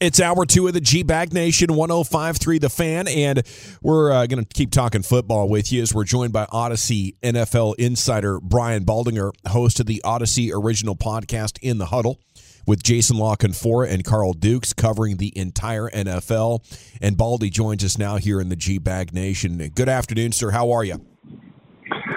It's hour two of the G Bag Nation 1053 The Fan, and we're uh, going to keep talking football with you as we're joined by Audacy NFL insider Brian Baldinger, host of the Audacy original podcast In the Huddle with Jason La Canfora and Carl Dukes covering the entire NFL. And Baldy joins us now here in the G Bag Nation. Good afternoon, sir. How are you?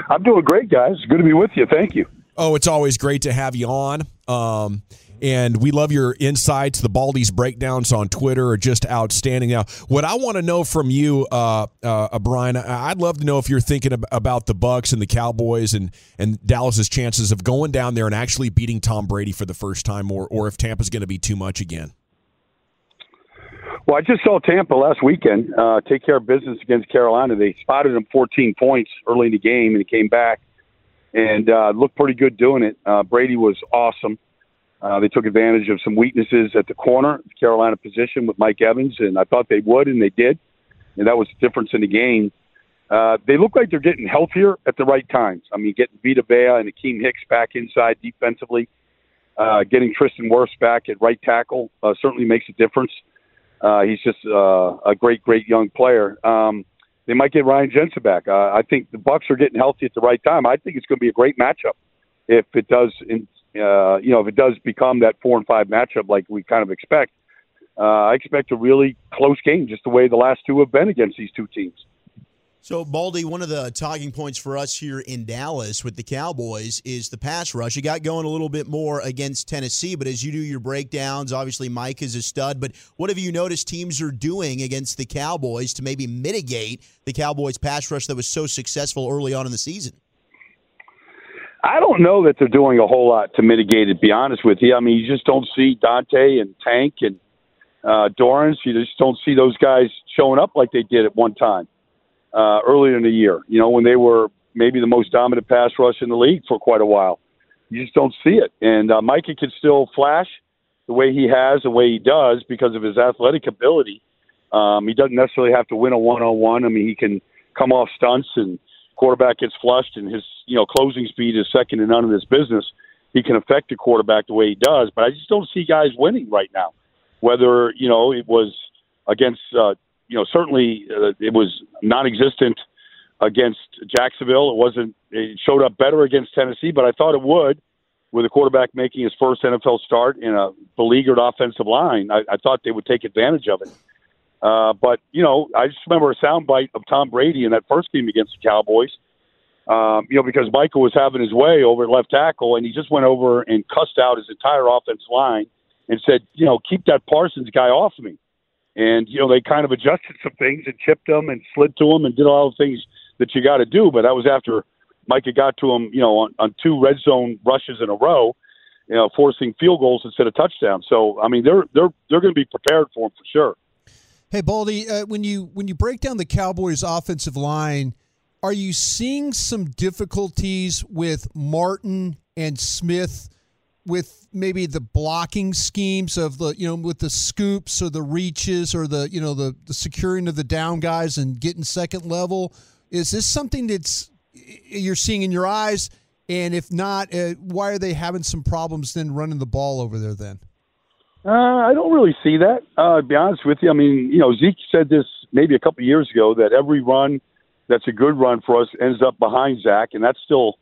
I'm doing great, guys. Good to be with you. Thank you. Oh, it's always great to have you on. Um, and we love your insights. The Baldy's breakdowns on Twitter are just outstanding. Now, what I want to know from you, uh, uh, Brian, I'd love to know if you're thinking ab- about the Bucks and the Cowboys and and Dallas's chances of going down there and actually beating Tom Brady for the first time, or or if Tampa's going to be too much again. Well, I just saw Tampa last weekend uh, take care of business against Carolina. They spotted them 14 points early in the game, and he came back and uh, looked pretty good doing it. Uh, Brady was awesome. Uh, they took advantage of some weaknesses at the corner, the Carolina position with Mike Evans, and I thought they would, and they did. And that was the difference in the game. Uh, they look like they're getting healthier at the right times. I mean, getting Vita Vea and Akiem Hicks back inside defensively, uh, getting Tristan Wirfs back at right tackle uh, certainly makes a difference. Uh, he's just uh, a great, great young player. Um, they might get Ryan Jensen back. Uh, I think the Bucks are getting healthy at the right time. I think it's going to be a great matchup if it does, in, uh, you know, if it does become that four and five matchup like we kind of expect. Uh, I expect a really close game, just the way the last two have been against these two teams. So, Baldy, one of the talking points for us here in Dallas with the Cowboys is the pass rush. You got going a little bit more against Tennessee, but as you do your breakdowns, obviously Mike is a stud. But what have you noticed teams are doing against the Cowboys to maybe mitigate the Cowboys' pass rush that was so successful early on in the season? I don't know that they're doing a whole lot to mitigate it. Be honest with you, I mean, you just don't see Dante and Tank and uh, Dorance. You just don't see those guys showing up like they did at one time uh, earlier in the year. You know, when they were maybe the most dominant pass rush in the league for quite a while. You just don't see it. And uh, Mikey can still flash the way he has, the way he does, because of his athletic ability. Um, he doesn't necessarily have to win a one-on-one. I mean, he can come off stunts and quarterback gets flushed, and his you know closing speed is second to none in this business. He can affect the quarterback the way he does, but I just don't see guys winning right now. Whether you know it was against uh, you know certainly uh, it was non-existent against Jacksonville. It wasn't. It showed up better against Tennessee, but I thought it would with a quarterback making his first NFL start in a beleaguered offensive line. I, I thought they would take advantage of it. Uh, but you know, I just remember a soundbite of Tom Brady in that first game against the Cowboys. Um, you know, because Michael was having his way over at left tackle, and he just went over and cussed out his entire offensive line and said, you know, keep that Parsons guy off me. And you know, they kind of adjusted some things and chipped him and slid to him and did all the things that you got to do. But that was after Micah got to him, you know, on, on two red zone rushes in a row, you know, forcing field goals instead of touchdowns. So I mean, they're they're they're going to be prepared for him for sure. Hey, Baldy, uh, when you when you break down the Cowboys' offensive line, are you seeing some difficulties with Martin and Smith with maybe the blocking schemes of the you know with the scoops or the reaches or the you know the, the securing of the down guys and getting second level? Is this something that's you're seeing in your eyes? And if not, uh, why are they having some problems then running the ball over there then? Uh, I don't really see that. Uh, to be honest with you, I mean, you know, Zeke said this maybe a couple of years ago that every run that's a good run for us ends up behind Zack, and that's still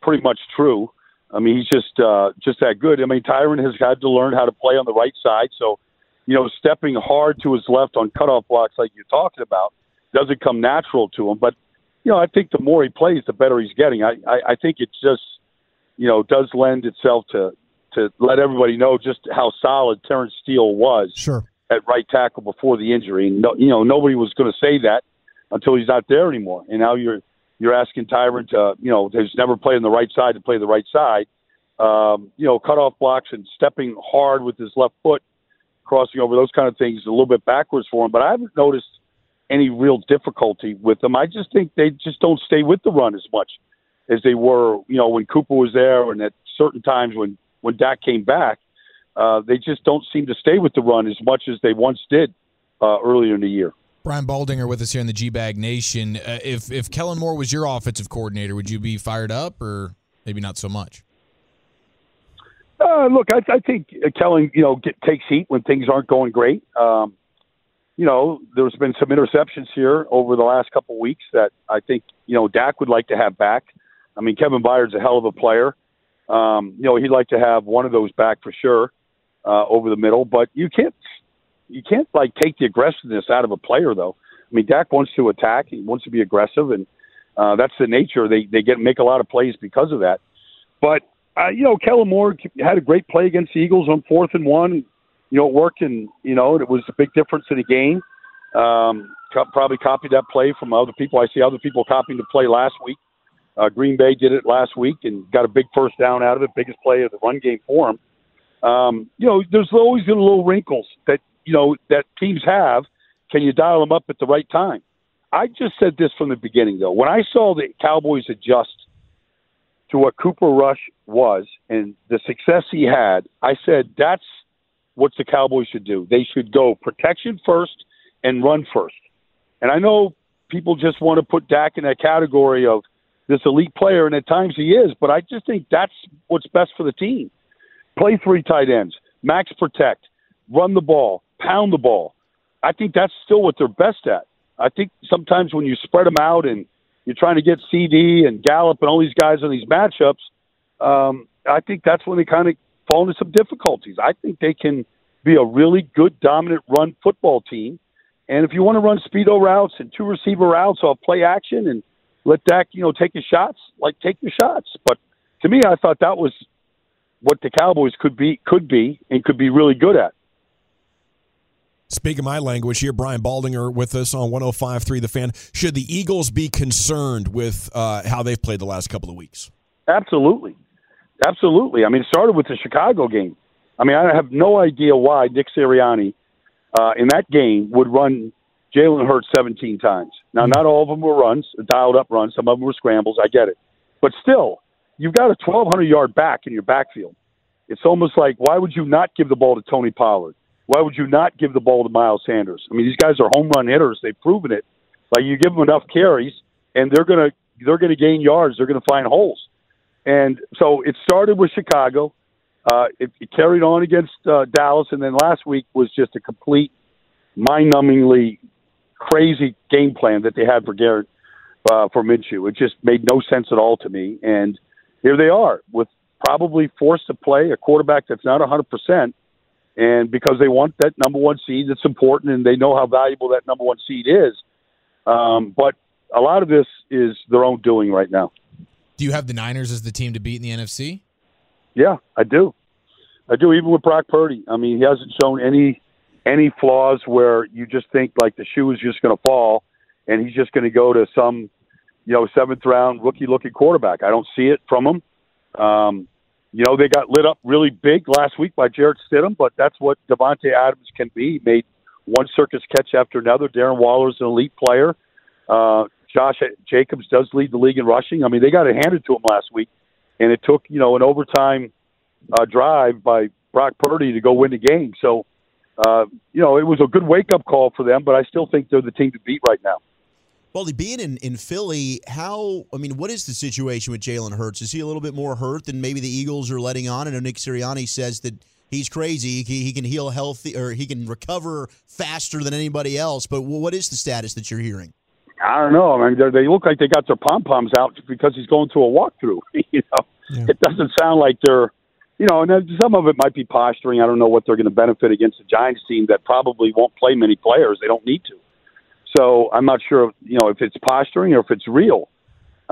pretty much true. I mean, he's just uh, just that good. I mean, Tyron has had to learn how to play on the right side, so you know, stepping hard to his left on cutoff blocks like you're talking about doesn't come natural to him. But you know, I think the more he plays, the better he's getting. I I, I think it just you know does lend itself to to let everybody know just how solid Terence Steele was Sure. at right tackle before the injury. And no, you know, nobody was going to say that until he's not there anymore. And now you're you're asking Tyron to, you know, who's never played on the right side to play the right side. Um, you know, cut off blocks and stepping hard with his left foot, crossing over those kind of things, a little bit backwards for him. But I haven't noticed any real difficulty with them. I just think they just don't stay with the run as much as they were, you know, when Cooper was there and at certain times when when Dak came back. Uh, they just don't seem to stay with the run as much as they once did uh, earlier in the year. Brian Baldinger with us here in the G Bag Nation. Uh, if if Kellen Moore was your offensive coordinator, would you be fired up or maybe not so much? Uh, look, I, I think Kellen, you know, get, takes heat when things aren't going great. Um, you know, there's been some interceptions here over the last couple of weeks that I think you know Dak would like to have back. I mean, Kevin Byard's a hell of a player. Um, you know, he'd like to have one of those back for sure uh, over the middle, but you can't you can't like take the aggressiveness out of a player though. I mean, Dak wants to attack, he wants to be aggressive, and uh, that's the nature. They they get make a lot of plays because of that. But uh, you know, Kellen Moore had a great play against the Eagles on fourth and one. You know, it worked, and you know, it was a big difference in the game. Um, probably copied that play from other people. I see other people copying the play last week. Uh, Green Bay did it last week and got a big first down out of it, biggest play of the run game for them. Um, you know, there's always been little wrinkles that you know that teams have. Can you dial them up at the right time? I just said this from the beginning, though. When I saw the Cowboys adjust to what Cooper Rush was and the success he had, I said that's what the Cowboys should do. They should go protection first and run first. And I know people just want to put Dak in that category of this elite player, and at times he is, but I just think that's what's best for the team. Play three tight ends, max protect, run the ball, pound the ball. I think that's still what they're best at. I think sometimes when you spread them out and you're trying to get CeeDee and Gallup and all these guys in these matchups, um, I think that's when they kind of fall into some difficulties. I think they can be a really good, dominant run football team. And if you want to run speedo routes and two receiver routes off play action and let Dak, you know, take his shots, like take your shots. But to me, I thought that was what the Cowboys could be, could be, and could be really good at. Speaking my language here, Brian Baldinger with us on 105.3 The Fan. Should the Eagles be concerned with uh, how they've played the last couple of weeks? Absolutely. Absolutely. I mean, it started with the Chicago game. I mean, I have no idea why Nick Sirianni uh, in that game would run Jalen Hurts 17 times. Now, not all of them were runs, dialed up runs. Some of them were scrambles. I get it. But still, you've got a 1,200 yard back in your backfield. It's almost like, why would you not give the ball to Tony Pollard? Why would you not give the ball to Miles Sanders? I mean, these guys are home run hitters. They've proven it. Like you give them enough carries, and they're gonna they're gonna gain yards. They're gonna find holes. And so it started with Chicago. Uh, it, it carried on against uh, Dallas, and then last week was just a complete, mind-numbingly crazy game plan that they had for Garrett uh, for Minshew. It just made no sense at all to me. And here they are with probably forced to play a quarterback that's not 100 percent and because they want that number one seed, it's important, and they know how valuable that number one seed is. Um, but a lot of this is their own doing right now. Do you have the Niners as the team to beat in the NFC? Yeah, I do. I do. Even with Brock Purdy, I mean, he hasn't shown any any flaws where you just think like the shoe is just going to fall, and he's just going to go to some, you know, seventh round rookie looking quarterback. I don't see it from him. Um, you know, they got lit up really big last week by Jarrett Stidham, but that's what Davante Adams can be. He made one circus catch after another. Darren Waller's an elite player. Uh, Josh Jacobs does lead the league in rushing. I mean, they got it handed to him last week, and it took you know an overtime uh, drive by Brock Purdy to go win the game. So, uh, you know, it was a good wake up call for them. But I still think they're the team to beat right now. Well, being in, in Philly, how, I mean, what is the situation with Jalen Hurts? Is he a little bit more hurt than maybe the Eagles are letting on? I know Nick Sirianni says that he's crazy. He, he can heal healthy or he can recover faster than anybody else. But what is the status that you're hearing? I don't know. I mean, they look like they got their pom poms out because he's going to a walkthrough. you know, yeah. it doesn't sound like they're, you know, and some of it might be posturing. I don't know what they're going to benefit against the Giants team that probably won't play many players. They don't need to. So I'm not sure, you know, if it's posturing or if it's real.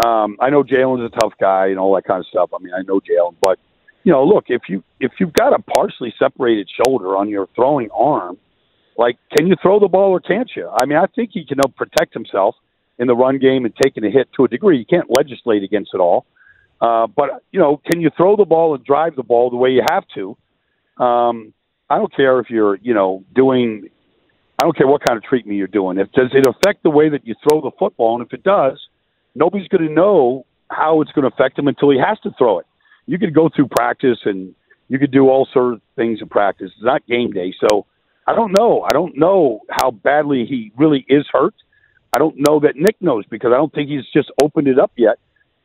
Um, I know Jalen's a tough guy and all that kind of stuff. I mean, I know Jalen, but you know, look if you if you've got a partially separated shoulder on your throwing arm, like can you throw the ball or can't you? I mean, I think he can protect himself in the run game and taking a hit to a degree. You can't legislate against it all, uh, but you know, can you throw the ball and drive the ball the way you have to? Um, I don't care if you're, you know, doing. I don't care what kind of treatment you're doing. If does it affect the way that you throw the football, and if it does, nobody's going to know how it's going to affect him until he has to throw it. You could go through practice and you could do all sorts of things in practice. It's not game day, so I don't know. I don't know how badly he really is hurt. I don't know that Nick knows because I don't think he's just opened it up yet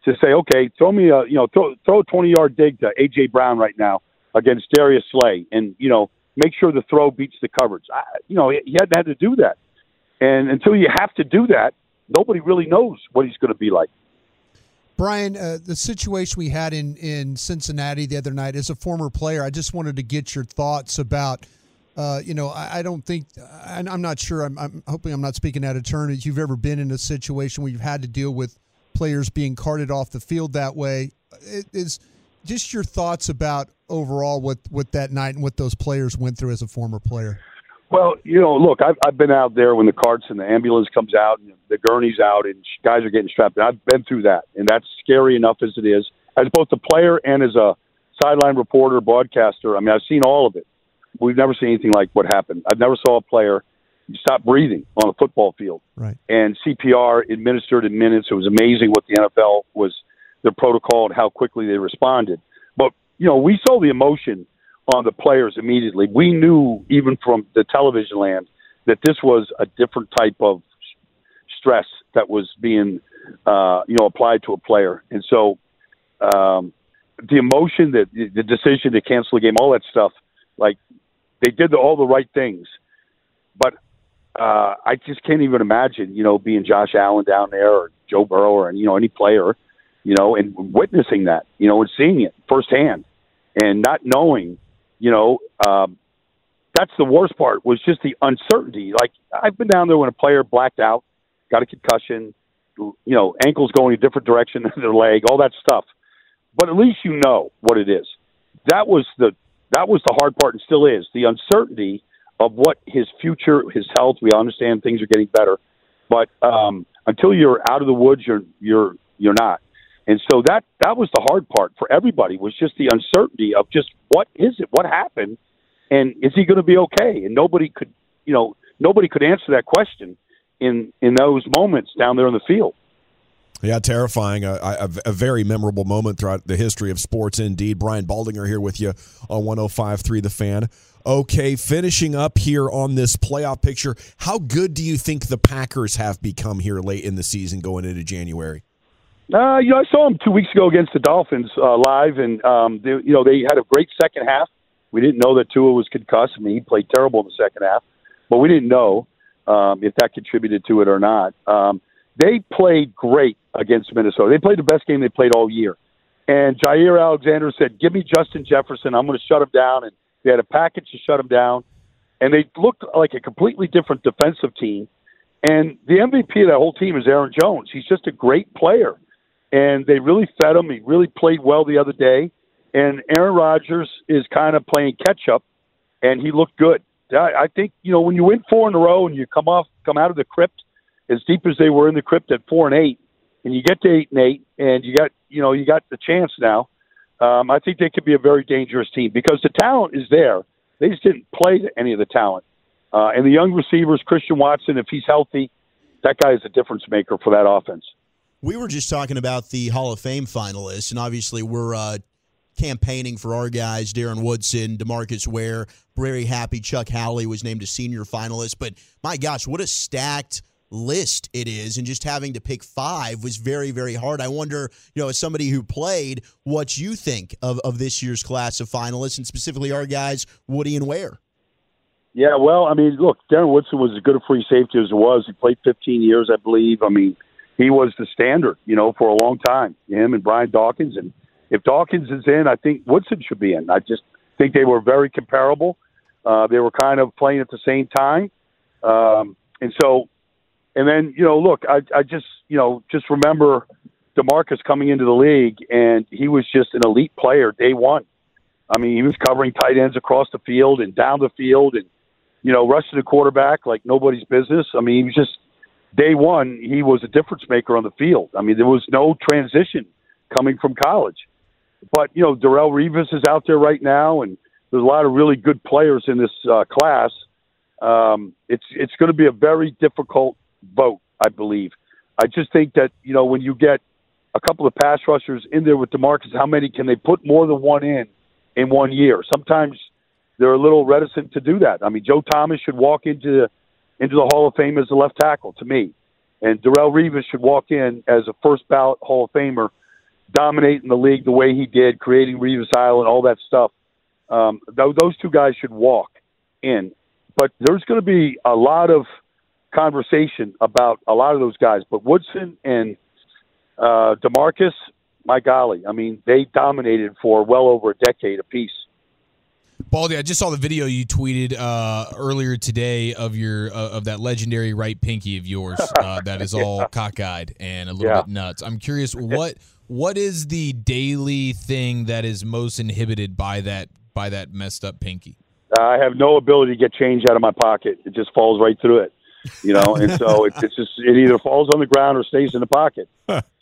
to say, okay, throw me a you know throw throw a twenty yard dig to AJ Brown right now against Darius Slay, and you know make sure the throw beats the coverage. I, you know he hadn't had to do that, and until you have to do that, nobody really knows what he's going to be like. Brian, uh, the situation we had in, in Cincinnati the other night, as a former player, I just wanted to get your thoughts about. Uh, you know, I, I, don't think, I'm not sure, I'm, I'm, hoping I'm not speaking out of turn, if you've ever been in a situation where you've had to deal with players being carted off the field that way. It is just your thoughts about overall what, what that night and what those players went through as a former player. Well, you know, look, I've, I've been out there when the carts and the ambulance comes out and the gurney's out and guys are getting strapped. And I've been through that, and that's scary enough as it is, as both a player and as a sideline reporter, broadcaster. I mean, I've seen all of it. We've never seen anything like what happened. I've never saw a player stop breathing on a football field. Right. And CPR administered in minutes. It was amazing what the NFL was their protocol and how quickly they responded. But you know, we saw the emotion on the players immediately. We knew even from the television land that this was a different type of stress that was being uh, you know applied to a player, and so um, the emotion that the decision to cancel the game, all that stuff, like they did the, all the right things, but uh, I just can't even imagine you know being Josh Allen down there or Joe Burrow or you know any player, you know, and witnessing that, you know, and seeing it firsthand, and not knowing you know, um, that's the worst part was just the uncertainty. Like I've been down there when a player blacked out, got a concussion, you know, ankles going a different direction than their leg, all that stuff. But at least you know what it is. That was the that was the hard part and still is the uncertainty of what his future, his health. We understand things are getting better, but um, until you're out of the woods, you're you're you're not. And so that that was the hard part for everybody was just the uncertainty of just what is it, what happened, and is he going to be okay? And nobody could, you know, nobody could answer that question in in those moments down there in the field. Yeah, terrifying. A, a, a, very memorable moment throughout the history of sports, indeed. Brian Baldinger here with you on 105.3 The Fan. Okay, finishing up here on this playoff picture, how good do you think the Packers have become here late in the season going into January? Uh, you know, I saw them two weeks ago against the Dolphins uh, live, and um, they, you know they had a great second half. We didn't know that Tua was concussed. I mean, he played terrible in the second half, but we didn't know um, if that contributed to it or not. Um, they played great against Minnesota. They played the best game they played all year. And Jaire Alexander said, "Give me Justin Jefferson. I'm going to shut him down." And they had a package to shut him down, and they looked like a completely different defensive team. And the MVP of that whole team is Aaron Jones. He's just a great player and they really fed him. He really played well the other day, and Aaron Rodgers is kind of playing catch up, and he looked good. I, I think you know when you win four in a row and you come off come out of the crypt as deep as they were in the crypt at four and eight, and you get to eight and eight, and you got you know you got the chance now. Um, I think they could be a very dangerous team because the talent is there. They just didn't play any of the talent. Uh, and the young receivers, Christian Watson, if he's healthy, that guy is a difference maker for that offense. We were just talking about the Hall of Fame finalists, and obviously we're uh, campaigning for our guys, Darren Woodson, Demarcus Ware, very happy Chuck Howley was named a senior finalist. But my gosh, what a stacked list it is, and just having to pick five was very, very hard. I wonder, you know, as somebody who played, what you think of, of this year's class of finalists, and specifically our guys, Woody and Ware. Yeah, well, I mean, look, Darren Woodson was as good a free safety as it was. He played 15 years, I believe. I mean, he was the standard, you know, for a long time. Him and Brian Dawkins, and if Dawkins is in, I think Woodson should be in. I just think they were very comparable. Uh, they were kind of playing at the same time, um, and so, and then you know, look, I, I just you know just remember Demarcus coming into the league, and he was just an elite player day one. I mean, he was covering tight ends across the field and down the field, and you know, rushing the quarterback like nobody's business. I mean, he was just day one. He was a difference maker on the field. I mean, there was no transition coming from college. But you know, Darrelle Revis is out there right now, and there's a lot of really good players in this uh, class. Um, it's it's going to be a very difficult vote, I believe. I just think that you know when you get a couple of pass rushers in there with Demarcus, how many can they put more than one in in one year? Sometimes they're a little reticent to do that. I mean, Joe Thomas should walk into into the Hall of Fame as a left tackle to me, and Darrelle Revis should walk in as a first ballot Hall of Famer, dominating the league the way he did, creating Revis Island, all that stuff. Um, th- those two guys should walk in, but there's going to be a lot of conversation about a lot of those guys. But Woodson and uh, Demarcus, my golly, I mean, they dominated for well over a decade apiece. Baldy, I just saw the video you tweeted uh, earlier today of your uh, of that legendary right pinky of yours uh, that is all yeah. cockeyed and a little Yeah. bit nuts. I'm curious what what is the daily thing that is most inhibited by that by that messed up pinky? I have no ability to get change out of my pocket. It just falls right through it, you know. and so it, it's just it either falls on the ground or stays in the pocket.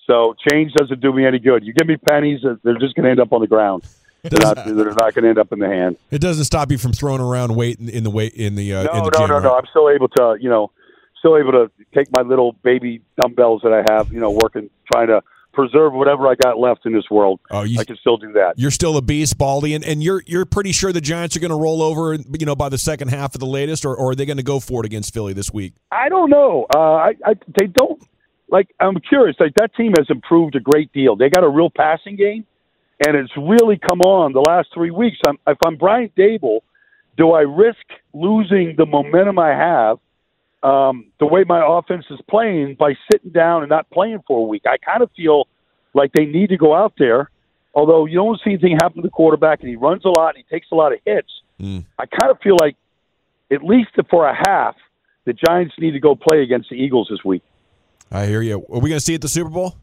so change doesn't do me any good. You give me pennies, uh, they're just going to end up on the ground. They're not, they're not going to end up in the hand. It doesn't stop you from throwing around weight in, in the weight in the uh, No, in the no, gym. no, right? no. I'm still able to, you know, still able to take my little baby dumbbells that I have, you know, working, trying to preserve whatever I got left in this world. Oh, you- I can still do that. You're still a beast, Baldy, and, and you're you're pretty sure the Giants are going to roll over, you know, by the second half of the latest, or, or are they going to go for it against Philly this week? I don't know. Uh, I, I they don't like. I'm curious. Like that team has improved a great deal. They got a real passing game, and it's really come on the last three weeks. I'm, if I'm Brian Daboll, do I risk losing the momentum I have, um, the way my offense is playing, by sitting down and not playing for a week? I kind of feel like they need to go out there. Although you don't see anything happen to the quarterback, and he runs a lot, and he takes a lot of hits. Mm. I kind of feel like, at least for a half, the Giants need to go play against the Eagles this week. I hear you. Are we going to see it at the Super Bowl?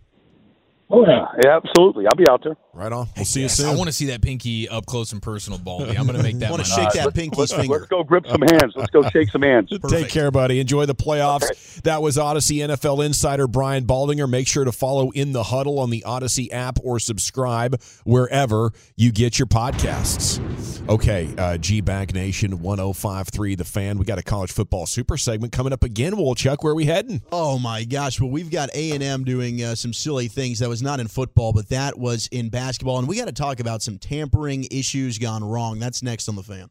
Oh yeah, yeah, absolutely. I'll be out there. Right on. We'll see you soon. I want to see that pinky up close and personal, Baldy. I'm going to make that. I want to shake that pinky's finger. let's go grip some hands. Let's go shake some hands. Take care, buddy. Enjoy the playoffs. That was Audacy NFL insider Brian Baldinger. Make sure to follow In the Huddle on the Audacy app or subscribe wherever you get your podcasts. Okay, uh, G Bag Nation 1053 The Fan. We got a college football super segment coming up again. Wolchuk, where are we heading? Oh my gosh! Well, we've got A and M doing uh, some silly things. That was not in football, but that was in basketball, and we got to talk about some tampering issues gone wrong. That's next on the fan.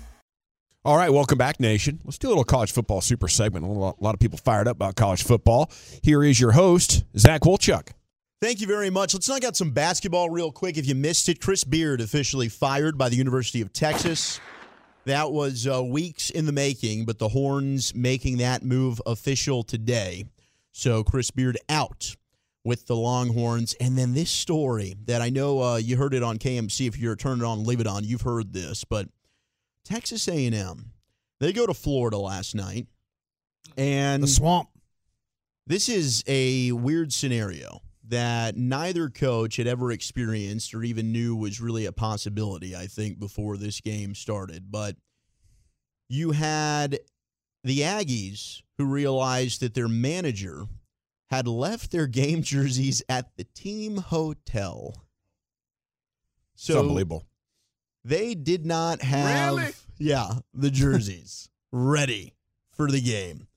All right, welcome back, Nation. Let's do a little college football super segment. A lot, a lot of people fired up about college football. Here is your host, Zach Wolchuk. Thank you very much. Let's knock out some basketball real quick. If you missed it, Chris Beard officially fired by the University of Texas. That was uh, weeks in the making, but the Horns making that move official today. So Chris Beard out with the Longhorns. And then this story that I know uh, you heard it on KMC. If you're turning it on, leave it on. You've heard this, but Texas A&M, they go to Florida last night, and The swamp. this is a weird scenario that neither coach had ever experienced or even knew was really a possibility, I think, before this game started. But you had the Aggies who realized that their manager had left their game jerseys at the team hotel. It's unbelievable. They did not have yeah the jerseys ready for the game.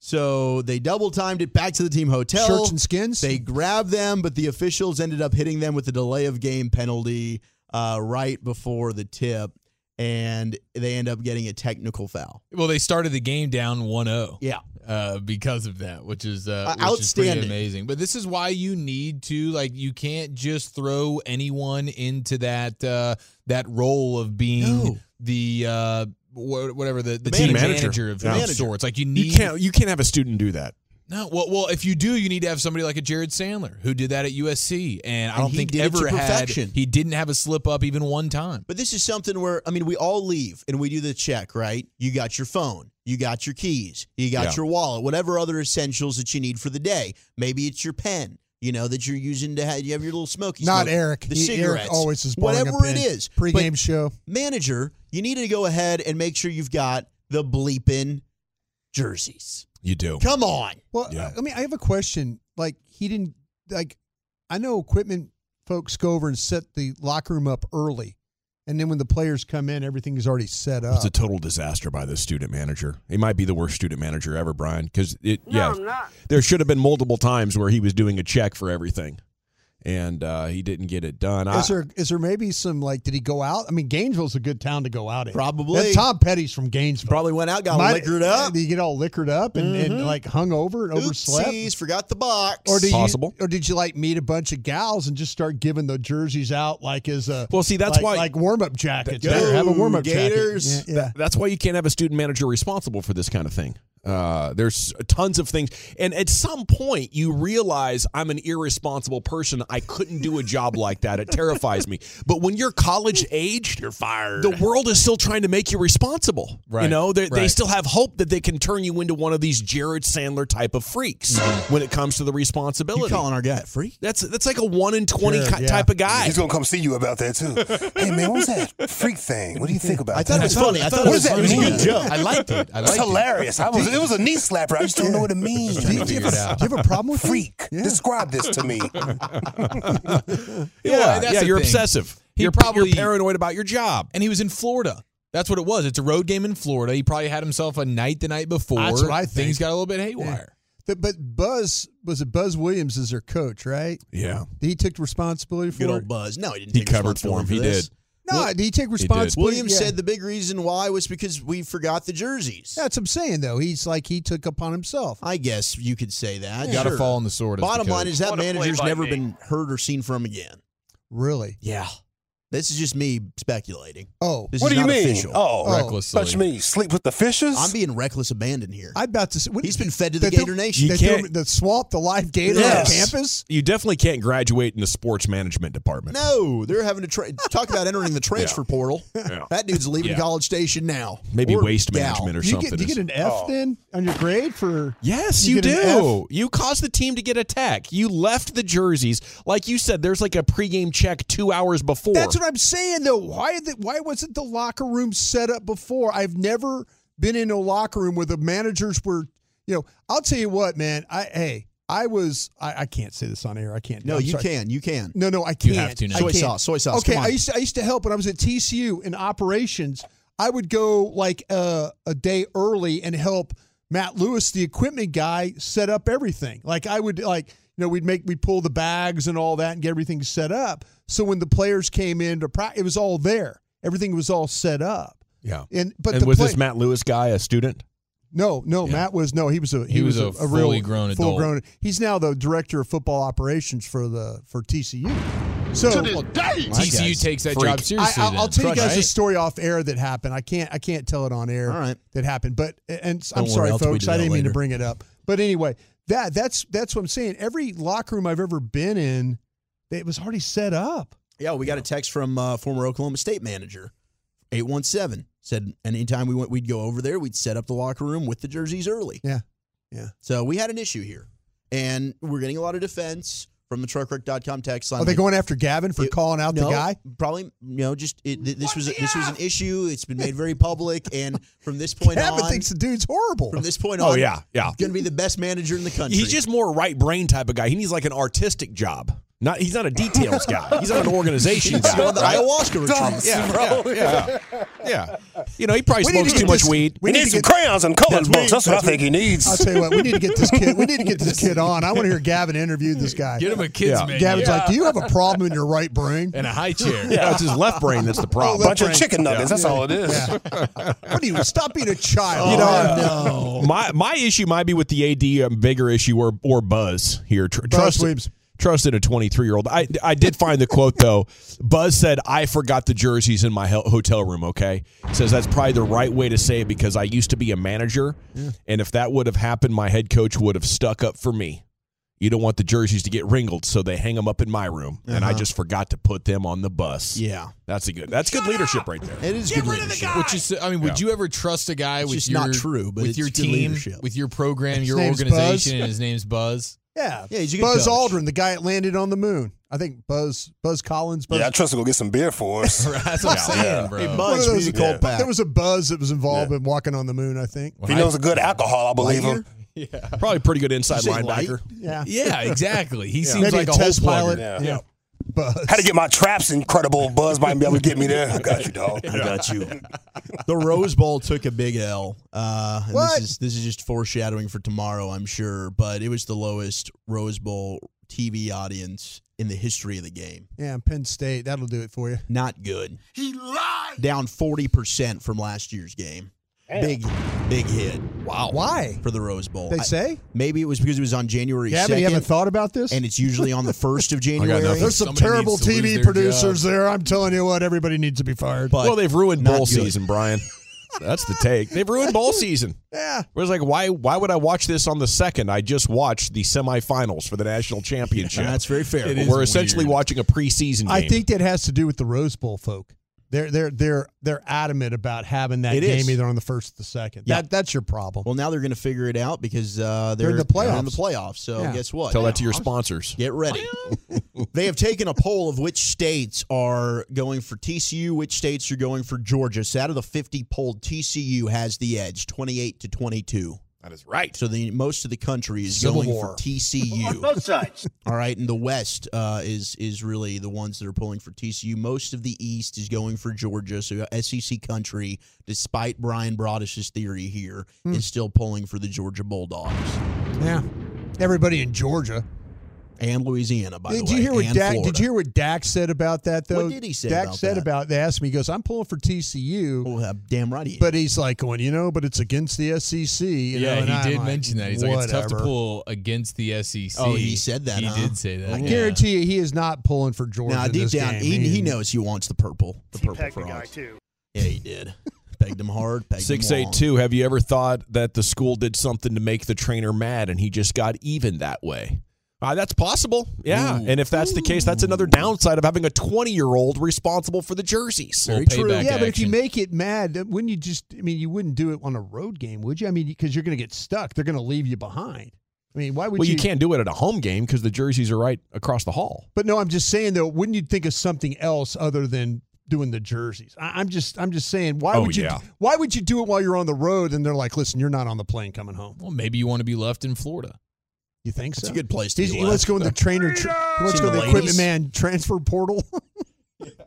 So they double timed it back to the team hotel. Shirts and skins. They grabbed them, but the officials ended up hitting them with a delay of game penalty uh, right before the tip, and they end up getting a technical foul. Well, they started the game down 1-0. Yeah. Uh, because of that, which is uh, Uh, which is pretty outstanding. amazing. But this is why you need to like you can't just throw anyone into that uh, that role of being No. the uh, whatever the, the, team team manager. manager, of Yeah. some Manager. sorts. Like you need You can't you can't have a student do that. No, well, well, if you do, you need to have somebody like a Jared Sandler who did that at USC, and I And don't he think did it to ever had he didn't have a slip up even one time. But this is something where I mean, we all leave and we do the check, right? You got your phone, you got your keys, you got Yeah. your wallet, whatever other essentials that you need for the day. Maybe it's your pen, you know, that you're using to have you have your little smoky. Not smoke, Eric. The He- Eric cigarettes, always is borrowing a whatever it pen. is. Pre-game But show. manager, you need to go ahead and make sure you've got the bleeping jerseys. You do. Come on. Well, Yeah. I mean, I have a question. Like, he didn't like. I know equipment folks go over and set the locker room up early, and then when the players come in, everything is already set up. It's a total disaster by the student manager. He might be the worst student manager ever, Brian. Because it, no, yeah, there should have been multiple times where he was doing a check for everything, and uh, he didn't get it done. I- Is there is there maybe some like did he go out? I mean, Gainesville's a good town to go out in. Probably. That Tom Petty's from Gainesville. Probably went out, got Might- liquored up. Did you get all liquored up and, and like hung over and overslept? Oopsies, forgot the box. Or did Possible. you, or did you like meet a bunch of gals and just start giving the jerseys out like as a Well, see, that's like, why- like warm up jackets. Go, have a warm up Gators. jacket. Yeah, yeah. That's why you can't have a student manager responsible for this kind of thing. Uh, there's tons of things, and at some point you realize I'm an irresponsible person. I couldn't do a job like that. It terrifies me. But when you're college aged, you're fired. The world is still trying to make you responsible. Right. You know, they, they still have hope that they can turn you into one of these Jared Sandler type of freaks when it comes to the responsibility. you responsibility. calling our guy a freak? that's that's like a one in twenty Jared, ki- yeah. type of guy. He's gonna come see you about that too. hey man, what was that freak thing? What do you think about that? I thought that? it was funny. I thought it What was, does that it was a mean? good joke. I liked it. I It's liked it. hilarious. I was, it was a knee slapper. I just don't know what it means. Do you, do you have, a- do you have a problem with? Freak. Yeah. Describe this to me. yeah, that's yeah, you're thing. obsessive. He you're probably- you're paranoid about your job. and he was in Florida. That's what it was. It's a road game in Florida. He probably had himself a night the night before. That's what I think. Things got a little bit haywire. But, but Buzz was it Buzz Williams is their coach, right? Yeah. He took responsibility for Good it. old Buzz. No, he didn't. He take covered for him. responsibility He this. did. No, did he take responsibility? Williams Yeah. said the big reason why was because we forgot the jerseys. That's what I'm saying, though. He's like he took upon himself. I guess you could say that. Got to Sure. fall on the sword. as Bottom line is that What manager's never me. been heard or seen from again. Really? Yeah. This is just me speculating. Oh, This what is do you mean? official. Oh, reckless. touch silly. me. Sleep with the fishes? I'm being reckless abandon here. I'm about to say what- He's been fed to the that Gator Nation. You can't- the swamp, the live gator Yes. on campus. You definitely can't graduate in the sports management department. No, they're having to tra- talk about entering the transfer portal. Yeah. That dude's leaving Yeah. College Station now. Maybe Or waste gal. management or You something. get, you get an F Oh. then on your grade for Yes, You you, do. You caused the team to get attacked. You left the jerseys. Like you said, there's like a pregame check two hours before. That's what I'm saying though. Why the, why wasn't the locker room set up before? I've never been in a locker room where the managers were. You know, I'll tell you what, man. I hey, I was. I, I can't say this on air. I can't. No, I'm you sorry. can. You can. No, no, I can't. You have to now. I Soy sauce, soy sauce, Okay. I used to I used to help when I was at TCU in operations. I would go like uh, a day early and help Matt Lewis, the equipment guy, set up everything. Like I would like you know we'd make we pull the bags and all that and get everything set up. So when the players came in to practice, it was all there. Everything was all set up. yeah. And but and the was play- this Matt Lewis guy a student? no, no, Matt was no. He was a He was a real fully grown adult. full grown. He's now the director of football operations for the for TCU. So TCU takes that Freak. job seriously. I, will then. tell you guys a story off air that happened. I can't I can't tell it on air. All right. that happened. But and I'm Don't sorry, I'll tweet folks. I didn't mean to bring it up. But anyway, that that's that's what I'm saying. Every locker room I've ever been in, it was already set up. Yeah, we got a text from uh, former Oklahoma State manager, eight one seven said, anytime we went, we'd go over there, we'd set up the locker room with the jerseys early. Yeah, yeah. So we had an issue here, and we're getting a lot of defense from the truckwreck.com text line. Are they going after Gavin for it- calling out no, the guy? Probably, you know, just it, th- this was this was an issue. It's been made very public, and from this point Gavin on, Gavin thinks the dude's horrible. from this point Oh, on, yeah, yeah. going to be the best manager in the country. He's just more right brain type of guy. He needs like an artistic job, Not he's not a details guy. He's not an organization guy. Go on the right? ayahuasca retreat. Yeah, yeah, yeah, yeah. You know, he probably We need to smokes too much this- weed. We need need some get- crayons and colored That's books. That's what I think he needs. I'll tell you what, we need to get this kid. We need to get this kid on. I want to hear Gavin interview this guy. Get him a kids Yeah. menu Gavin's like, "Do you have a problem in your right brain? and a high chair. Yeah, it's his left brain that's the problem. left Bunch of chicken nuggets. That's all it is. What do you stop being a child?" You know, oh, uh, no. my my issue might be with the AD, a bigger issue, or or Buzz here. Tr- Buzz trust Williams. Trusted a 23 year old. I I did find the quote though. Buzz said, "I forgot the jerseys in my hotel room." Okay, says that's probably the right way to say it because I used to be a manager, and if that would have happened, my head coach would have stuck up for me. You don't want the jerseys to get wrinkled, so they hang them up in my room, and I uh-huh. just forgot to put them on the bus. Yeah. that's a good. That's good leadership right there. It is good leadership. Which is, I mean, would you ever trust a guy with just your not true, but with it's your good team, leadership. with your program, His your organization, Buzz. and his name's Buzz? Yeah, Yeah, he's a good Buzz coach. Aldrin, the guy that landed on the moon. I think Buzz Buzz Collins. Buzz, Yeah, I trust to go get some beer for us. That's what I'm saying, bro. Hey, one Buzz, of those- need a cold but pack. There was a Buzz that was involved in walking on the moon. I think. If he knows a good alcohol, I believe him. Yeah, Probably pretty good inside Did you say linebacker. Yeah, yeah, exactly. He seems maybe like a a, test whole pilot. Yeah. Yeah, Buzz. Had to get my traps incredible. Buzz might be able to get me there. I got you, dog. I got you. The Rose Bowl took a big L. Uh, and What? This is this is just foreshadowing for tomorrow, I'm sure. But it was the lowest Rose Bowl TV audience in the history of the game. Yeah, Penn State. That'll do it for you. Not good. He lied. Down forty percent from last year's game. Big, big hit. Wow. Why? For the Rose Bowl. They I- say. maybe it was because it was on January Gavin, you haven't thought about this? and it's usually on the first of January. There's some Somebody terrible needs to lose TV producers job. there. I'm telling you what, everybody needs to be fired. But well, they've ruined not bowl good. season, Brian. That's the take. They've ruined bowl season. yeah. It was like, why? Why would I watch this on the second? I just watched the semifinals for the national championship. that's very fair. It is We're essentially weird. watching a preseason game. I think that has to do with the Rose Bowl folk. They're they're they're they're adamant about having that It game is. either on the first or the second. Yeah. That that's your problem. Well, now they're going to figure it out because uh, they're, They're in the they're in the playoffs. playoffs. So Yeah. guess what? Tell that to your sponsors. Get ready. they have taken a poll of which states are going for TCU, which states are going for Georgia. So out of the 50 polled, TCU has the edge, 28 to 22. That is right. So the most of the country is Civil going War. for TCU. Both sides. All right, and the West uh, is is really the ones that are pulling for TCU. Most of the East is going for Georgia. So SEC country, despite Brian Broaddus's theory here, is still pulling for the Georgia Bulldogs yeah. Everybody in Georgia. And Louisiana. By Did the way, you hear what and Dak? Florida. Did you hear what Dak said about that though? What did he say Dak about said that? about. They asked me. He goes, "I'm pulling for TCU." Well, uh, damn right he is. But he's like going, you know, but it's against the SEC. You know, yeah, and he I'm did like, mention that. He's like, it's tough to pull against the SEC. Oh, he said that, He huh? did say that. I yeah. guarantee you, he is not pulling for Georgia. now deep this down, game. he, he knows he wants the purple. The purple frogs. Yeah, he did. Pegged him hard. Pegged him Six eight long. two. Have you ever thought that the school did something to make the trainer mad and he just got even that way? Uh, that's possible. Yeah. And if that's the case, that's another downside of having a 20 year old responsible for the jerseys. Very true. payback Yeah, but if you make it mad, wouldn't you just? I mean, you wouldn't do it on a road game, would you? I mean, because you're going to get stuck. They're going to leave you behind. I mean, why would you Well, you? you can't do it at a home game because the jerseys are right across the hall. But no, I'm just saying though. Wouldn't you think of something else other than doing the jerseys? I, I'm just, I'm just saying. Why Oh, would you? yeah. Why would you do it while you're on the road? And they're like, listen, you're not on the plane coming home. Well, maybe you want to be left in Florida. You think It's so? a good place to He's, be. he wants to go in the trainer. Tra- he wants to go in the Ladies. equipment man transfer portal.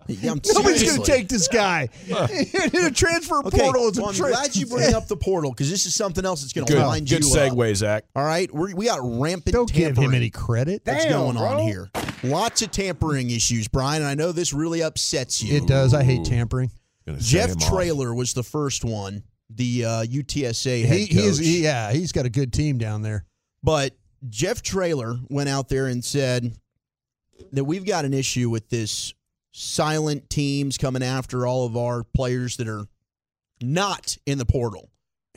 Yeah, I'm Nobody's going to take this guy in a transfer Okay, portal. It's a well, I'm tra- glad you bring up the portal because this is something else that's going to Good, wind good you segue, up. Zach. All right, We're, we got rampant Don't give him any credit. that's going on here. Lots of tampering issues, Brian. And I know this really upsets you. It does. I hate tampering. Jeff him off. Traylor was the first one, the uh, UTSA head He, coach. he is. He, yeah, he's got a good team down there. But Jeff Traylor went out there and said that we've got an issue with this silent teams coming after all of our players that are not in the portal.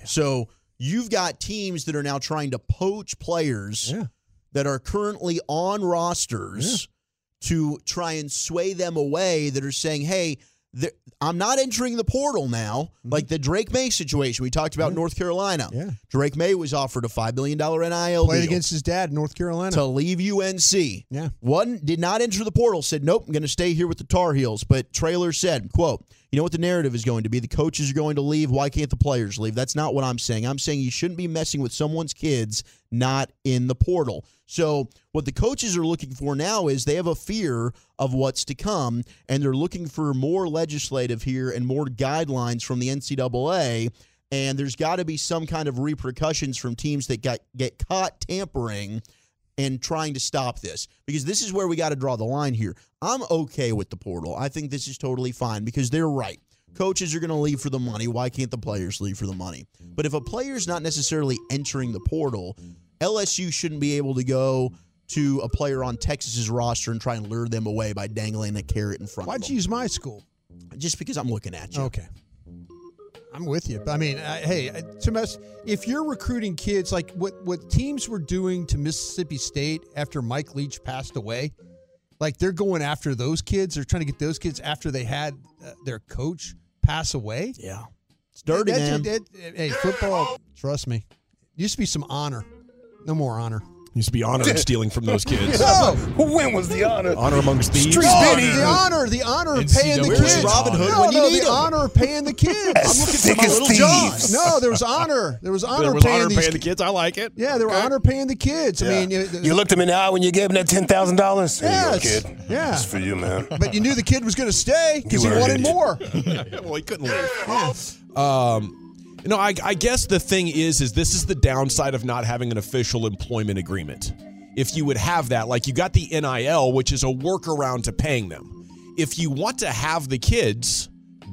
So you've got teams that are now trying to poach players Yeah. that are currently on rosters to try and sway them away that are saying, hey, I'm not entering the portal now. Like the Drake Maye situation we talked about in North Carolina. Mm-hmm. Yeah. Drake Maye was offered a $5 million NIL Played deal against his dad in North Carolina. to leave UNC. Yeah. One did not enter the portal, said, Nope, I'm going to stay here with the Tar Heels. But Traylor said, quote, You know what the narrative is going to be? The coaches are going to leave. Why can't the players leave? That's not what I'm saying. I'm saying you shouldn't be messing with someone's kids not in the portal. So, what the coaches are looking for now is they have a fear of what's to come, and they're looking for more legislative here and more guidelines from the NCAA. And there's got to be some kind of repercussions from teams that got get caught tampering and trying to stop this because this is where we got to draw the line here. I'm okay with the portal. I think this is totally fine because they're right. Coaches are going to leave for the money. Why can't the players leave for the money? But if a player's not necessarily entering the portal, LSU shouldn't be able to go to a player on Texas's roster and try and lure them away by dangling a carrot in front Why'd of you use my school? Just because I'm looking at you. Okay. I'm with you. But I mean, I, hey, to mess, if you're recruiting kids like what what teams were doing to Mississippi State after Mike Leach passed away, like they're going after those kids. They're trying to get those kids after they had uh, their coach pass away. Yeah. It's dirty, That's- man. that- hey, football. Trust me, used to be some honor. No more honor. Used to be honored stealing from those kids. No. When was the honor? Honor amongst thieves. Street No, Benny. the honor, the honor of paying the kids. Robin Hood no, when you no, need the him? honor of paying the kids. As thick my as little John. No, there was honor. There was honor There was paying honor these paying the kids. I like it. Yeah, they were honor paying the kids. I mean, you, You looked him in the eye when you gave him that ten thousand dollars. Yes. kid. Yeah. It's for you, man. but you knew the kid was going to stay because he wanted an more. well, he couldn't leave. Um, know, I, I guess the thing is, is this is the downside of not having an official employment agreement. If you would have that, like you got the NIL, which is a workaround to paying them. If you want to have the kids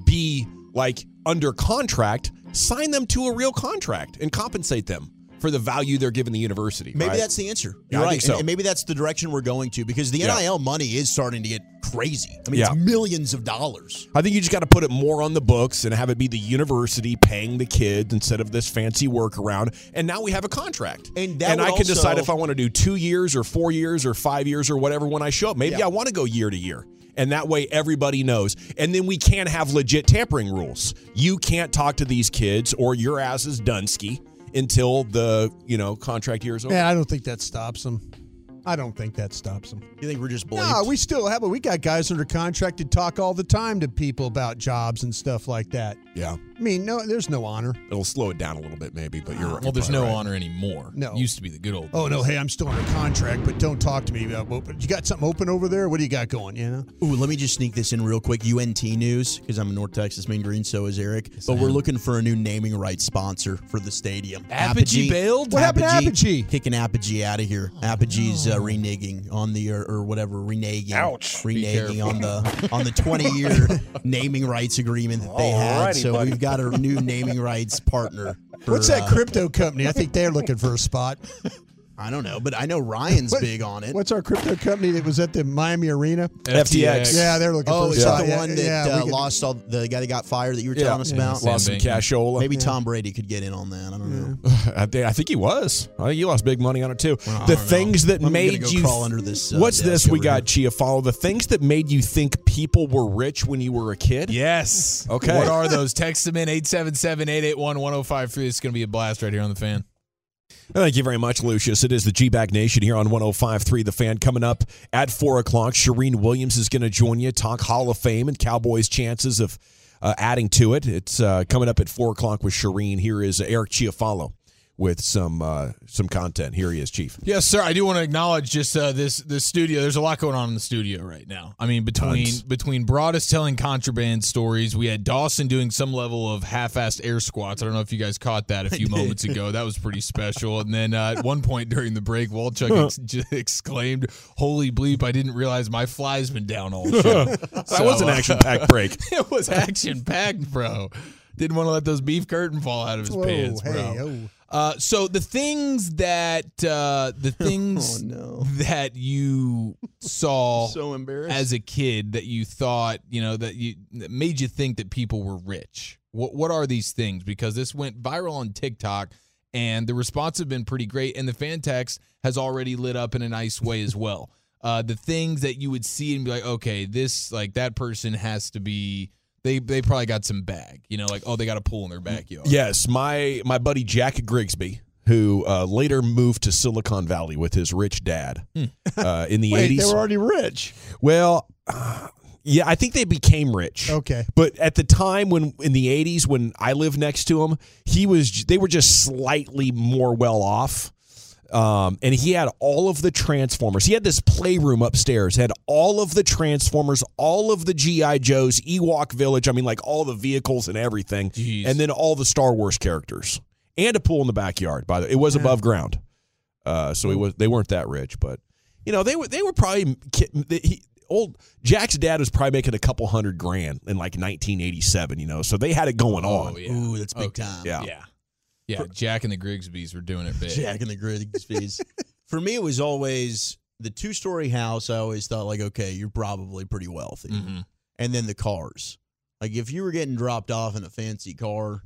be like under contract, sign them to a real contract and compensate them for the value they're giving the university. Maybe right? that's the answer. Yeah, You're I right. so. And, and maybe that's the direction we're going to because the Yeah. NIL money is starting to get crazy. I mean, Yeah. it's millions of dollars. I think you just got to put it more on the books and have it be the university paying the kids instead of this fancy workaround. And now we have a contract. And and I can decide if I want to do two years or four years or five years or whatever when I show up. Maybe Yeah. I want to go year to year. And that way everybody knows. And then we can have legit tampering rules. You can't talk to these kids or your ass is Dunsky until the, you know, contract year is over. Man, I don't think that stops them. I don't think that stops them. You think we're just No, we still have, but we got guys under contract to talk all the time to people about jobs and stuff like that. Yeah. I mean, no, there's no honor. It'll slow it down a little bit maybe, but you're Well, there's no right. honor anymore. No. Used to be the good old. Oh no, hey, I'm still under contract, but don't talk to me about. Well, you got something open over there? What do you got going? You know? Ooh, let me just sneak this in real quick. UNT news because I'm a North Texas Mean Green. So is Eric. but we're looking for a new naming rights sponsor for the stadium. Apogee bailed? What happened to Apogee? Kicking Apogee out of here. Apogee's uh, reneging on the or, or whatever reneging. Ouch. Reneging on the on the 20 year naming rights agreement that they had. Alrighty, So buddy. we've got a new naming rights partner. for, What's that uh, crypto company? I think they're looking for a spot. I don't know, but I know Ryan's What- big on it. What's our crypto company that was at the Miami Arena? FTX. Yeah, they're looking Oh, for a is spot. that the one that yeah, uh, could- lost all the guy that got fired that you were Yeah. telling us about? Sam Lost some Bankman. cashola. Maybe Tom Brady could get in on that. I don't know. I think, I think he was. I think he lost big money on it too. Well, the don't know. things that I'm made go you crawl under this, uh, what's this we over got, Chia? Follow the things that made you think people were rich when you were a kid. Yes. Okay. What are those? Text them in 877-881-1053. It's going to be a blast right here on the fan. Thank you very much, Lucius. It is the G Bag Nation here on 105.3 The Fan. Coming up at 4 o'clock, Shireen Williams is going to join you, talk Hall of Fame and Cowboys' chances of uh, adding to it. It's uh, coming up at 4 o'clock with Shireen. Here is Eric Chiafalo with some uh, some content. Here he is, Chief. Yes, sir. I do want to acknowledge just uh, this this studio. There's a lot going on in the studio right now. I mean, between Tons. between Broaddus telling contraband stories, we had Dawson doing some level of half-assed air squats. I don't know if you guys caught that a few moments ago. That was pretty special. And then uh, at one point during the break, Wolchuk ex- exclaimed, "Holy bleep! I didn't realize my fly's been down all show." That was an action packed break. it was action packed, bro. Didn't want to let those beef curtain fall out of his Whoa, pants, bro. hey, oh. Uh, so the things that uh, the things Oh, no. that you saw So embarrassed. as a kid that you thought you know that you that made you think that people were rich. What what are these things? Because this went viral on TikTok. And the response have been pretty great, and the fan text has already lit up in a nice way as well. Uh, the things that you would see and be like, okay, this like that person has to be they they probably got some bag, you know, like oh they got a pool in their backyard. Yes, my my buddy Jack Grigsby, who uh, later moved to Silicon Valley with his rich dad uh, in the Wait, eighties. they were already rich. Well, uh, Yeah, I think they became rich. Okay. But at the time when in the 80s when I lived next to him, he was they were just slightly more well off. Um, and he had all of the Transformers. He had this playroom upstairs, had all of the Transformers, all of the GI Joes, Ewok Village. I mean, like all the vehicles and everything, Jeez. and then all the Star Wars characters, and a pool in the backyard. By the, way. it was above ground, uh, so it was they weren't that rich, but you know they were they were probably ki- he, old Jack's dad was probably making a couple hundred grand in like 1987. You know, so they had it going on. Oh yeah. Ooh, that's big Okay. time. Yeah. Yeah. Yeah. Jack and the Grigsbys were doing it big. Jack and the Grigsbys. For me, it was always the two story house. I always thought, like, okay, you're probably pretty wealthy. Mhm. And then the cars. Like, if you were getting dropped off in a fancy car,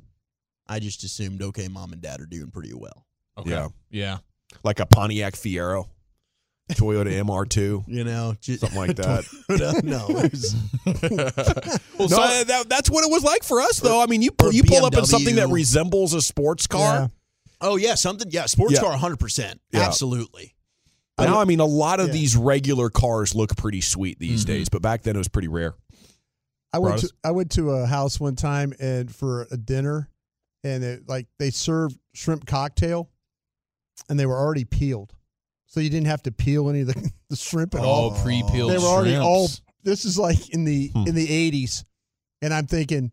I just assumed, okay, mom and dad are doing pretty well. Okay. Yeah. Yeah. like a Pontiac Fiero, Toyota MR2, You know, just, something like that. no, it was, Well, so that, that's what it was like for us, though. I mean, you pull, you pull up in something that resembles a sports car. oh yeah, something. Yeah, sports Yeah. car, hundred percent, Yeah. absolutely. Now, I mean, a lot of Yeah. these regular cars look pretty sweet these mm-hmm. days, but back then it was pretty rare. I went to I went to a house one time and for a dinner, and it, like they served shrimp cocktail, and they were already peeled, so you didn't have to peel any of the, the shrimp at all. Oh, pre-peeled shrimp. They were already all. This is like in the Hmm. in the eighties, and I'm thinking,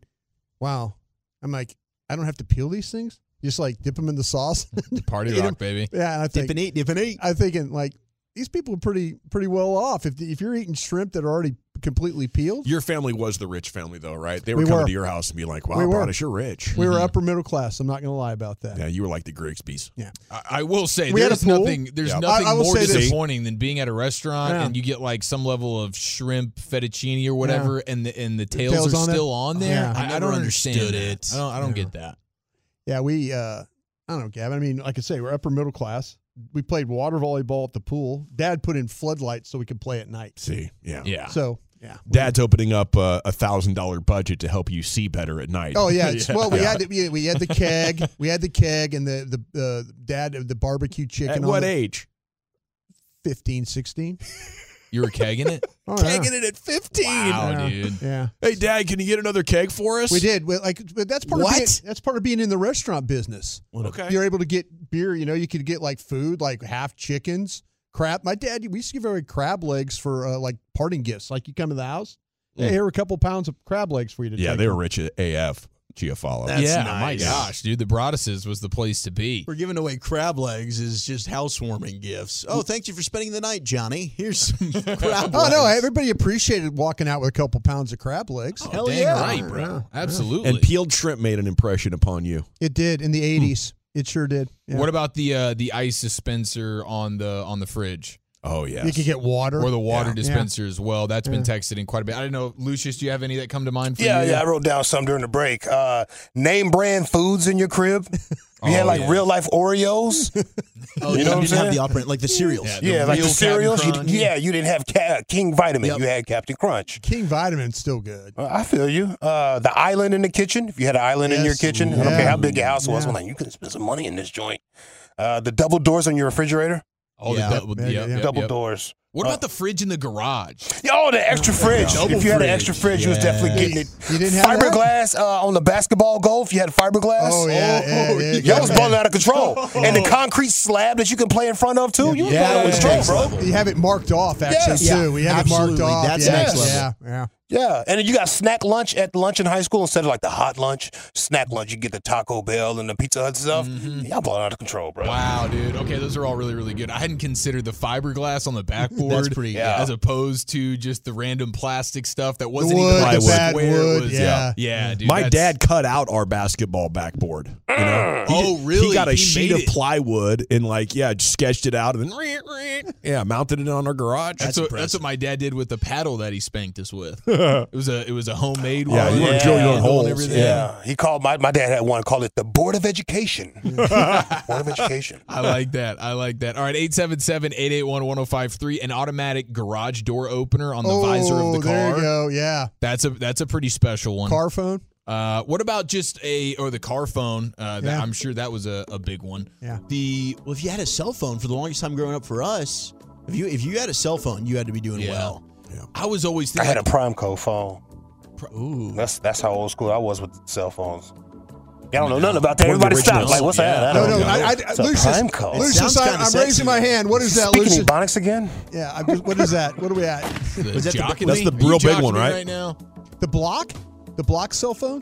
wow. I'm like, I don't have to peel these things. Just like dip them in the sauce. Party Eat 'em. rock, baby. yeah, and I think Dip and eat, dip and eat. I'm thinking like these people are pretty pretty well off. If if you're eating shrimp that are already completely peeled, Your family was the rich family, though, right? They were We coming were. to your house and be like, wow, We. Broaddus, you're rich. we were upper middle class. I'm not going to lie about that. Yeah, you were like the Grigsbys. I, I will say We there's nothing there's Yeah. nothing I- I more say this. disappointing than being at a restaurant Yeah. and you get like some level of shrimp fettuccine or whatever and the and the tails, tails are on it? still on there. Yeah. I, I I never don't understand understood that. it. I don't I don't get that. Yeah, we uh I don't know, Gavin. I mean, like I say, we're upper middle class. We played water volleyball at the pool. Dad put in floodlights so we could play at night. See, yeah. Yeah. So yeah. Dad's opening up uh, a thousand dollar budget to help you see better at night. Oh yeah. it's- Well, we had the, we, we had the keg. We had the keg and the the uh, dad the barbecue chicken. At what the- age? 15, 16. You were kegging it? Oh, yeah. Kegging it at 15. Wow, Yeah. dude. Yeah. Hey, Dad, can you get another keg for us? We did. We, like, but that's part What? of being, that's part of being in the restaurant business. Okay. You're able to get beer. You know, you could get like food, like half chickens, crab. My dad, we used to give away crab legs for uh, like parting gifts. Like you come to the house, hey, here are a couple pounds of crab legs for you to Yeah, take they were rich at AF. Chiafalo. That's yeah, my gosh, dude. The Broadduses was the place to be. We're giving away crab legs as just housewarming gifts. Oh, thank you for spending the night, Johnny. Here's some crab Oh no! Everybody appreciated walking out with a couple pounds of crab legs. Oh, Hell dang yeah. right, bro. Yeah. Absolutely. and peeled shrimp made an impression upon you. It did in the '80s. It sure did. Yeah. What about the uh, the ice dispenser on the on the fridge? Oh yeah. You could get water. Or the water Yeah. dispenser as well. That's been texted in quite a bit. I don't know, Lucius, do you have any that come to mind for Yeah, you? yeah, I wrote down some during the break. Uh, name brand foods in your crib. You had Oh, like yeah. real life Oreos. Oh, You you, know what didn't have the operant like the cereals. Yeah, the yeah, like the cereals. You, yeah, you didn't have Ca- King Vitamin. Yep. You had Captain Crunch. King Vitamin's still good. Uh, I feel you. Uh, the island in the kitchen. If you had an island in your Yes. kitchen, I don't care how big your house was. Yeah. I'm like, you could spend some money in this joint. Uh, the double doors on your refrigerator. Oh, Yeah. the double, Yeah, yep, yeah. yep, double yep. doors. What Uh, about the fridge in the garage? Oh, the extra fridge. Double if you had an extra fridge, you was definitely getting it. You didn't have fiberglass uh, on the basketball goal. If you had fiberglass. Oh yeah, yeah, yeah. Y'all was balling out of control. And the concrete slab that you can play in front of too. You was Yeah, balling out of control, bro. level. You have it marked off actually Yes. too. Yeah, we have it marked off. That's yeah, next yeah, level. yeah. Yeah, and then you got snack lunch at lunch in high school instead of like the hot lunch. Snack lunch, you get the Taco Bell and the Pizza Hut stuff. Y'all blowing out of control, bro. Wow, dude. Okay, those are all really, really good. I hadn't considered the fiberglass on the backboard That's pretty- yeah. as opposed to just the random plastic stuff that wasn't wood, even the plywood. bad it wood, was- yeah. yeah, mm-hmm. dude. My dad cut out our basketball backboard. You know? He mm. Oh, really? He got a He sheet of plywood and like yeah, just sketched it out and then yeah, mounted it on our garage. That's, That's what, that's what my dad did with the paddle that he spanked us with. It was a it was a homemade you one. want to drill your own holes. and. Yeah, he called my my dad had one called it the Board of Education. Board of Education. I like that. I like that. All right, 877-881-1053, an automatic garage door opener on the oh, visor of the there car. you go. Yeah, That's a that's a pretty special one. car phone. Uh, what about just a or the car phone? Uh, that, Yeah. I'm sure that was a, a big one. Yeah. The Well, if you had a cell phone for the longest time growing up for us, if you if you had a cell phone, you had to be doing Yeah. well. I was always Thinking, I had a Primeco phone. Ooh. That's that's how old school I was with cell phones. Y'all don't know nothing about that. One of the Everybody stop. Like, what's Yeah. that? I No, don't no, know. I, I, It's a Lucius, Primeco. Lucius, Sounds I, kinda I'm sexy. raising my hand. What is that, Speaking Lucius? Ebonics again? Yeah, I'm just, what is that? What are we at? the that the- that's the real big one, right? Right now. The block? The block cell phone?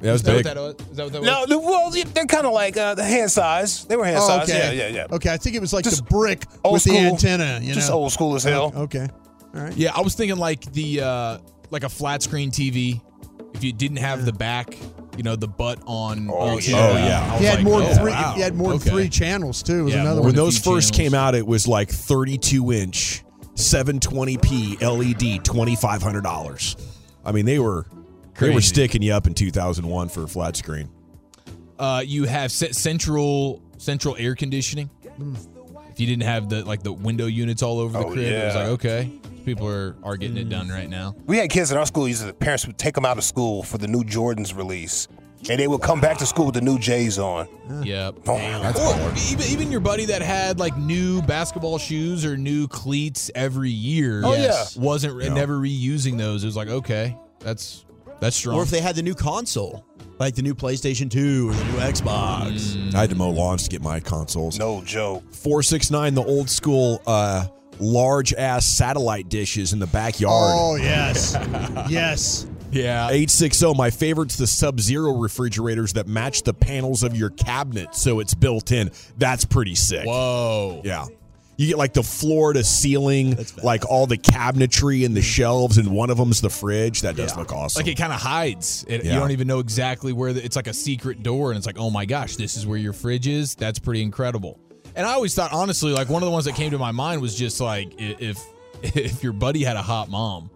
That was Is that what big. that was? Is that what that was? No, the- well, they're kind of like uh, the hand size. They were hand Oh, size. okay. Yeah, yeah, yeah. Okay, I think it was like Just the brick old with the antenna. You Just know? old school as hell. Okay. All right. Yeah, I was thinking like the uh like a flat screen TV. If you didn't have the back, you know, the butt on. Oh, yeah. Oh, yeah. He had like, more oh, than three. wow. He had more than Okay. three channels too. Was Yeah, another more When one. those first channels. came out, it was like 32 inch, 720p LED, $2,500. I mean, they were they were sticking you up in 2001 for a flat screen. Uh, you have central central air conditioning. If you didn't have the like the window units all over the Oh, crib, it was like okay, people are are getting it done right now. We had kids in our school. Used to, the parents would take them out of school for the new Jordans release, and they would come back to school with the new J's on. Yep. Oh, or even, even your buddy that had like new basketball shoes or new cleats every year. Oh, yes, wasn't never reusing those. It was like okay, that's that's strong. Or if they had the new console, like the new PlayStation 2 or the new Xbox. I had to mow lawns to get my consoles. No joke. 469, the old school uh, large ass satellite dishes in the backyard. Oh yes, yes. yeah. 860, my favorite's the Sub Zero refrigerators that match the panels of your cabinet so it's built in. That's pretty sick. Whoa. Yeah. You get like the floor to ceiling, like all the cabinetry and the hmm. shelves, and one of them's the fridge. That does look awesome. Like it kind of hides. It, You don't even know exactly where the, it's like a secret door, and it's like, oh my gosh, this is where your fridge is. That's pretty incredible. And I always thought, honestly, like one of the ones that came to my mind was just like if if your buddy had a hot mom,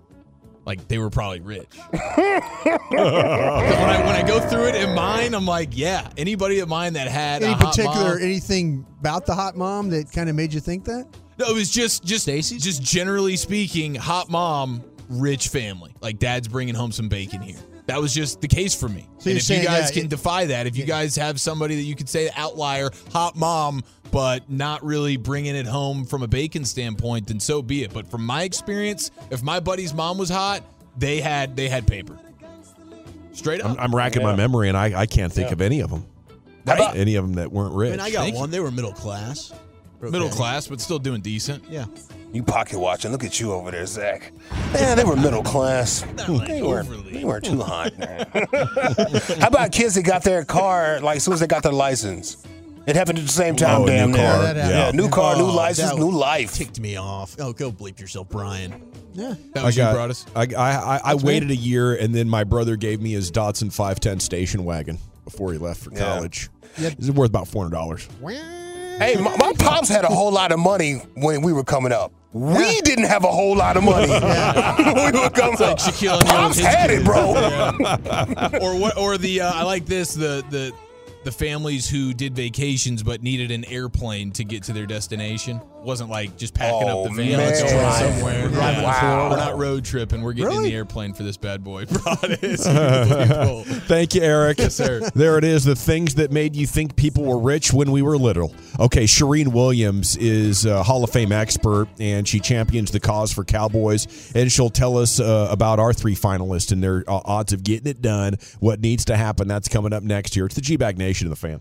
like they were probably rich. when I when I go through it in mine, I'm like, yeah, anybody of mine that had Any a hot particular mom- anything about the hot mom that kind of made you think that? No, it was just just just generally speaking, hot mom, rich family. Like dad's bringing home some bacon here. That was just the case for me. So and you're if you guys yeah, can it- defy that, if you guys have somebody that you could say outlier, hot mom, but not really bringing it home from a bacon standpoint, then so be it. But from my experience, if my buddy's mom was hot, they had they had paper. Straight up. I'm, I'm racking my memory, and I, I can't think of any of them. How about- Any of them that weren't I rich. mean, I got Thank you. one. They were middle class. Middle class, but still doing decent. Yeah. You pocket watching. Look at you over there, Zack. Yeah, they were middle class. Hmm, they, weren't, they weren't too hot. How about kids that got their car like as soon as they got their license? It happened at the same time, Oh, damn new near. car. That Yeah, happened. new car, new Oh, license, new life. Ticked me off. Oh, go bleep yourself, Bryan. Yeah. That I got. you brought us. I I, I, I waited a year, and then my brother gave me his Datsun 510 station wagon before he left for Yeah. college. It's worth about four hundred dollars. Hey, my, my pops had a whole lot of money when we were coming up. We didn't have a whole lot of money when we were coming up. Shaquille O'Neal Pops with his had it, kids. bro. or what or the uh, I like this the the the families who did vacations but needed an airplane to get to their destination wasn't like just packing Oh, up the van let's go man. somewhere Yeah. Wow. we're not road tripping we're getting in the airplane for this bad boy It's. Thank you, Eric. Yes, sir. There it is. The things that made you think people were rich when we were little. Okay, Shireen Williams is a Hall of Fame expert, and she champions the cause for Cowboys. And she'll tell us uh, about our three finalists and their uh, odds of getting it done, what needs to happen. That's coming up next year. It's the G Bag Nation of the fan.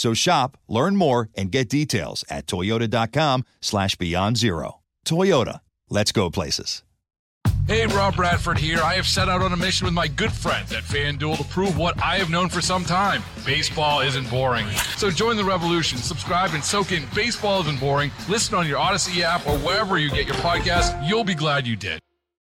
So shop, learn more, and get details at toyota.com slash beyond zero. Toyota, let's go places. Hey, Rob Bradford here. I have set out on a mission with my good friends at FanDuel to prove what I have known for some time baseball isn't boring. So join the revolution. Subscribe and soak in Baseball Isn't Boring. Listen on your Audacy app or wherever you get your podcast. You'll be glad you did.